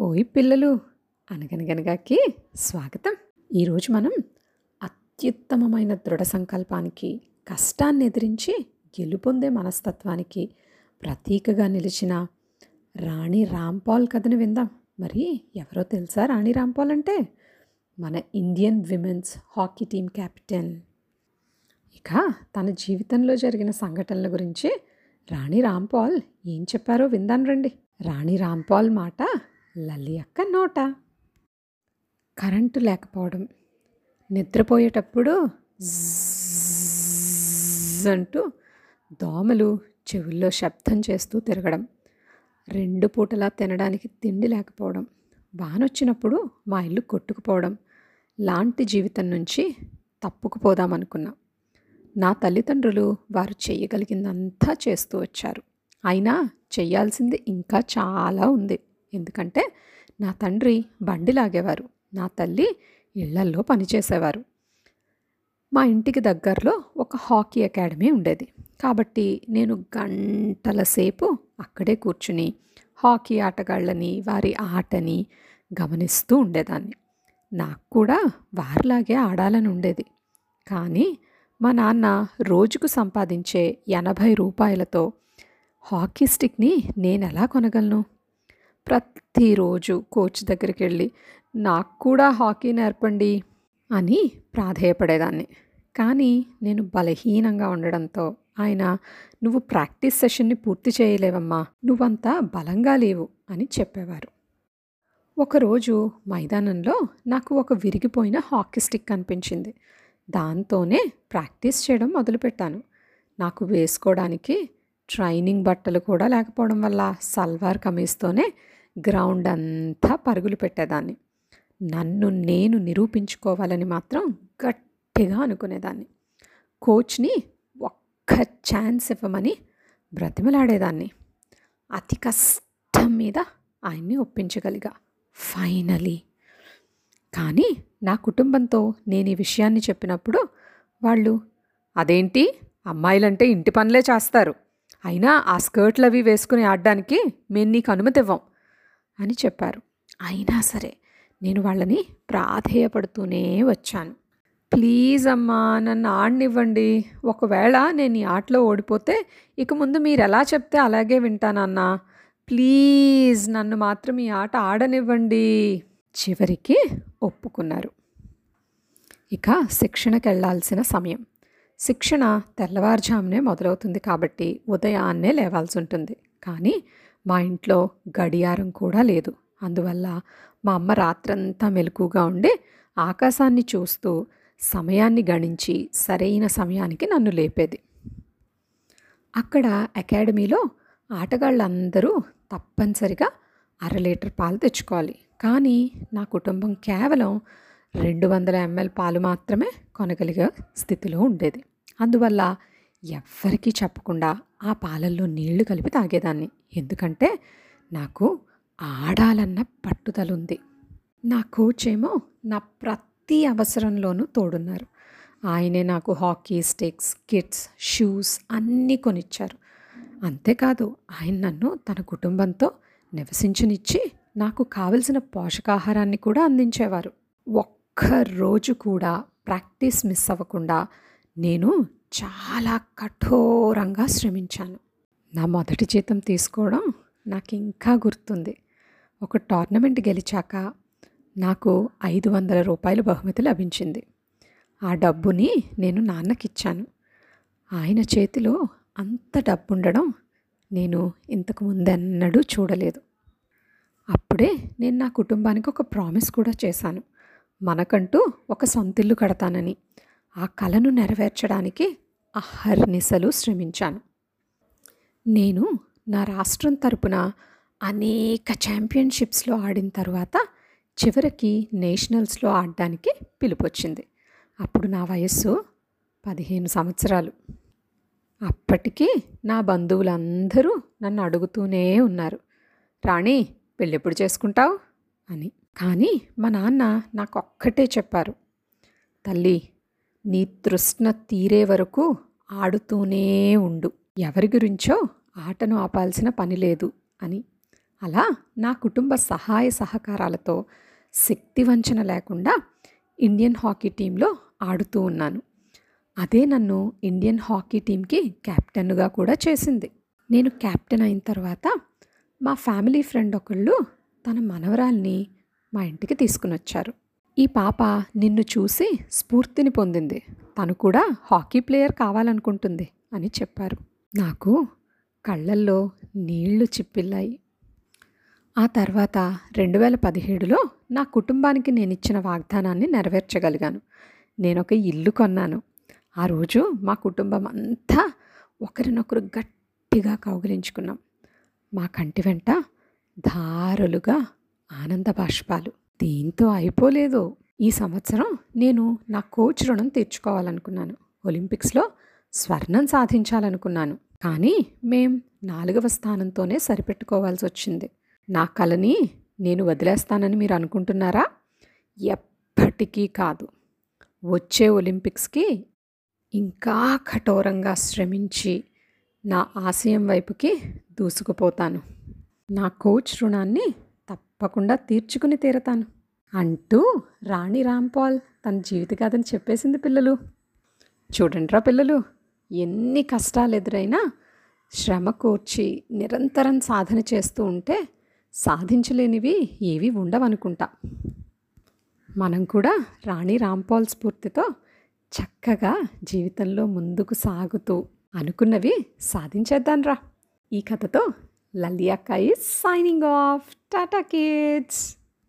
ఓయ్ పిల్లలు అనగనగనగాకి స్వాగతం. ఈరోజు మనం అత్యుత్తమమైన దృఢ సంకల్పానికి కష్టాన్ని ఎదిరించి గెలుపొందే మనస్తత్వానికి ప్రతీకగా నిలిచిన రాణి రాంపాల్ కథను విందాం. మరి ఎవరో తెలుసా రాణి రాంపాల్ అంటే? మన Indian women's hockey team captain. ఇక తన జీవితంలో జరిగిన సంఘటనల గురించి రాణి రాంపాల్ ఏం చెప్పారో విందాను రండి. రాణి రాంపాల్ మాట లల్లి అక్క నోట. కరెంటు లేకపోవడం. నిద్రపోయేటప్పుడు అంటూ దోమలు చెవుల్లో శబ్దం చేస్తూ తిరగడం. రెండు పూటలా తినడానికి తిండి లేకపోవడం. వానొచ్చినప్పుడు మా ఇల్లు కొట్టుకుపోవడం. లాంటి జీవితం నుంచి తప్పుకుపోదామనుకున్నా. నా తల్లిదండ్రులు వారు చేయగలిగిందంతా చేస్తూ వచ్చారు. అయినా చేయాల్సింది ఇంకా చాలా ఉంది. ఎందుకంటే నా తండ్రి బండి లాగేవారు. నా తల్లి ఇళ్ళల్లో పనిచేసేవారు మా ఇంటికి దగ్గరలో ఒక హాకీ అకాడమీ ఉండేది. కాబట్టి నేను గంటల సేపు అక్కడే కూర్చుని హాకీ ఆటగాళ్ళని వారి ఆటని గమనిస్తూ ఉండేదాన్ని. నాకు కూడా వారిలాగే ఆడాలని ఉండేది. కానీ మా నాన్న రోజుకు సంపాదించే ఎనభై రూపాయలతో హాకీ స్టిక్ని నేను ఎలా కొనగలను? ప్రతిరోజు కోచ్ దగ్గరికి వెళ్ళి నాకు కూడా హాకీ నేర్పండి అని ప్రాధేయపడేదాన్ని. కానీ నేను బలహీనంగా ఉండడంతో ఆయన నువ్వు ప్రాక్టీస్ సెషన్ని పూర్తి చేయలేవమ్మా నువ్వంతా బలంగా లేవు అని చెప్పేవారు. ఒకరోజు మైదానంలో నాకు ఒక విరిగిపోయిన హాకీ స్టిక్ కనిపించింది దాంతోనే ప్రాక్టీస్ చేయడం మొదలుపెట్టాను. నాకు వేసుకోవడానికి ట్రైనింగ్ బట్టలు కూడా లేకపోవడం వల్ల సల్వార్ కమీస్తోనే గ్రౌండ్ అంతా పరుగులు పెట్టేదాన్ని. నన్ను నేను నిరూపించుకోవాలని మాత్రం గట్టిగా అనుకునేదాన్ని. కోచ్ని ఒక్క ఛాన్స్ ఇవ్వమని బ్రతిమలాడేదాన్ని. అతి కష్టం మీద ఆయన్ని ఒప్పించగలిగా ఫైనలీ. కానీ నా కుటుంబంతో నేను ఈ విషయాన్ని చెప్పినప్పుడు వాళ్ళు అదేంటి? అమ్మాయిలంటే ఇంటి పనులే చేస్తారు. అయినా ఆ స్కర్ట్లు అవి వేసుకుని ఆడడానికి మేము నీకు అనుమతి ఇవ్వం అని చెప్పారు. అయినా సరే నేను వాళ్ళని ప్రాధేయపడుతూనే వచ్చాను. ప్లీజ్ అమ్మా నన్ను ఆడనివ్వండి. ఒకవేళ నేను ఈ ఆటలో ఓడిపోతే ఇక ముందు మీరు ఎలా చెప్తే అలాగే వింటానన్నా ప్లీజ్ నన్ను మాత్రం ఈ ఆట ఆడనివ్వండి. చివరికి ఒప్పుకున్నారు. ఇక శిక్షణకి వెళ్ళాల్సిన సమయం. శిక్షణ తెల్లవారుజామునే మొదలవుతుంది కాబట్టి ఉదయాన్నే లేవాల్సి ఉంటుంది. కానీ మా ఇంట్లో గడియారం కూడా లేదు. అందువల్ల మా అమ్మ రాత్రంతా మెలకుగా ఉండి ఆకాశాన్ని చూస్తూ సమయాన్ని గణించి సరైన సమయానికి నన్ను లేపేది. అక్కడ అకాడమీలో ఆటగాళ్ళందరూ తప్పనిసరిగా అర లీటర్ పాలు తెచ్చుకోవాలి. కానీ నా కుటుంబం కేవలం రెండు వందల ఎంఎల్ పాలు మాత్రమే కొనగలిగే స్థితిలో ఉండేది. అందువల్ల ఎవ్వరికీ చెప్పకుండా ఆ పాలల్లో నీళ్ళు కలిపి తాగేదాన్ని. ఎందుకంటే నాకు ఆడాలన్న పట్టుదల ఉంది నా కోచ్ ఏమో నా ప్రతి అవసరంలోనూ తోడున్నారు. ఆయనే నాకు హాకీ స్టిక్స్ కిట్స్ షూస్ అన్నీ కొనిచ్చారు. అంతేకాదు ఆయన నన్ను తన కుటుంబంతో నివసించనిచ్చి నాకు కావలసిన పోషకాహారాన్ని కూడా అందించేవారు. ఒక్క రోజు కూడా ప్రాక్టీస్ మిస్ అవ్వకుండా నేను చాలా కఠోరంగా శ్రమించాను. నా మొదటి జీతం తీసుకోవడం నాకు ఇంకా గుర్తుంది. ఒక టోర్నమెంట్ గెలిచాక నాకు ఐదు వందల రూపాయల బహుమతి లభించింది. ఆ డబ్బుని నేను నాన్నకిచ్చాను. ఆయన చేతిలో అంత డబ్బు ఉండడం నేను ఇంతకు ముందెన్నడూ చూడలేదు. అప్పుడే నేను నా కుటుంబానికి ఒక ప్రామిస్ కూడా చేశాను. మనకంటూ ఒక సొంతిల్లు కడతానని. ఆ కలను నెరవేర్చడానికి అహర్నిశలు శ్రమించాను. నేను నా రాష్ట్రం తరపున అనేక ఛాంపియన్షిప్స్లో ఆడిన తర్వాత చివరికి నేషనల్స్లో ఆడడానికి పిలుపొచ్చింది. అప్పుడు నా వయస్సు పదిహేను సంవత్సరాలు. అప్పటికీ నా బంధువులందరూ నన్ను అడుగుతూనే ఉన్నారు. రాణి పెళ్ళెప్పుడు చేసుకుంటావు? అని. కానీ మా నాన్న నాకు ఒక్కటే చెప్పారు. తల్లి నీ తృష్ణ తీరే వరకు ఆడుతూనే ఉండు. ఎవరి గురించో ఆటను ఆపాల్సిన పని లేదు అని. అలా నా కుటుంబ సహాయ సహకారాలతో శక్తి వంచన లేకుండా ఇండియన్ హాకీ టీంలో ఆడుతూ ఉన్నాను. అదే నన్ను ఇండియన్ హాకీ టీంకి క్యాప్టెన్గా కూడా చేసింది. నేను క్యాప్టెన్ అయిన తర్వాత మా ఫ్యామిలీ ఫ్రెండ్ ఒకళ్ళు తన మనవరాల్ని మా ఇంటికి తీసుకుని వచ్చారు. ఈ పాప నిన్ను చూసి స్ఫూర్తిని పొందింది. తను కూడా హాకీ ప్లేయర్ కావాలనుకుంటుంది అని చెప్పారు. నాకు కళ్ళల్లో నీళ్ళు చిప్పిల్లాయి. ఆ తర్వాత రెండు వేల పదిహేడులో నా కుటుంబానికి నేను ఇచ్చిన వాగ్దానాన్ని నెరవేర్చగలిగాను. నేను ఒక ఇల్లు కొన్నాను. ఆ రోజు మా కుటుంబం అంతా ఒకరినొకరు గట్టిగా కౌగిలించుకున్నాం. మా కంటి వెంట ధారలుగా ఆనంద బాష్పాలు. దీంతో అయిపోలేదు. ఈ సంవత్సరం నేను నా కోచ్ రుణం తీర్చుకోవాలనుకున్నాను. ఒలింపిక్స్లో స్వర్ణం సాధించాలనుకున్నాను. కానీ మేం నాలుగవ స్థానంతోనే సరిపెట్టుకోవాల్సి వచ్చింది. నా కలని నేను వదిలేస్తానని మీరు అనుకుంటున్నారా? ఎప్పటికీ కాదు. వచ్చే ఒలింపిక్స్కి ఇంకా కఠోరంగా శ్రమించి నా ఆశయం వైపుకి దూసుకుపోతాను. నా కోచ్ రుణాన్ని తప్పకుండా తీర్చుకుని తీరతాను. అంటూ రాణి రాంపాల్ తన జీవిత చెప్పేసింది పిల్లలు. చూడండిరా పిల్లలు ఎన్ని కష్టాలు ఎదురైనా శ్రమ కూర్చి నిరంతరం సాధన చేస్తూ ఉంటే సాధించలేనివి ఏవి ఉండవనుకుంటా. మనం కూడా రాణి రాంపాల్ స్ఫూర్తితో చక్కగా జీవితంలో ముందుకు సాగుతూ అనుకున్నవి సాధించేద్దాంరా. ఈ కథతో Lalia Kai is signing off. Tata kids.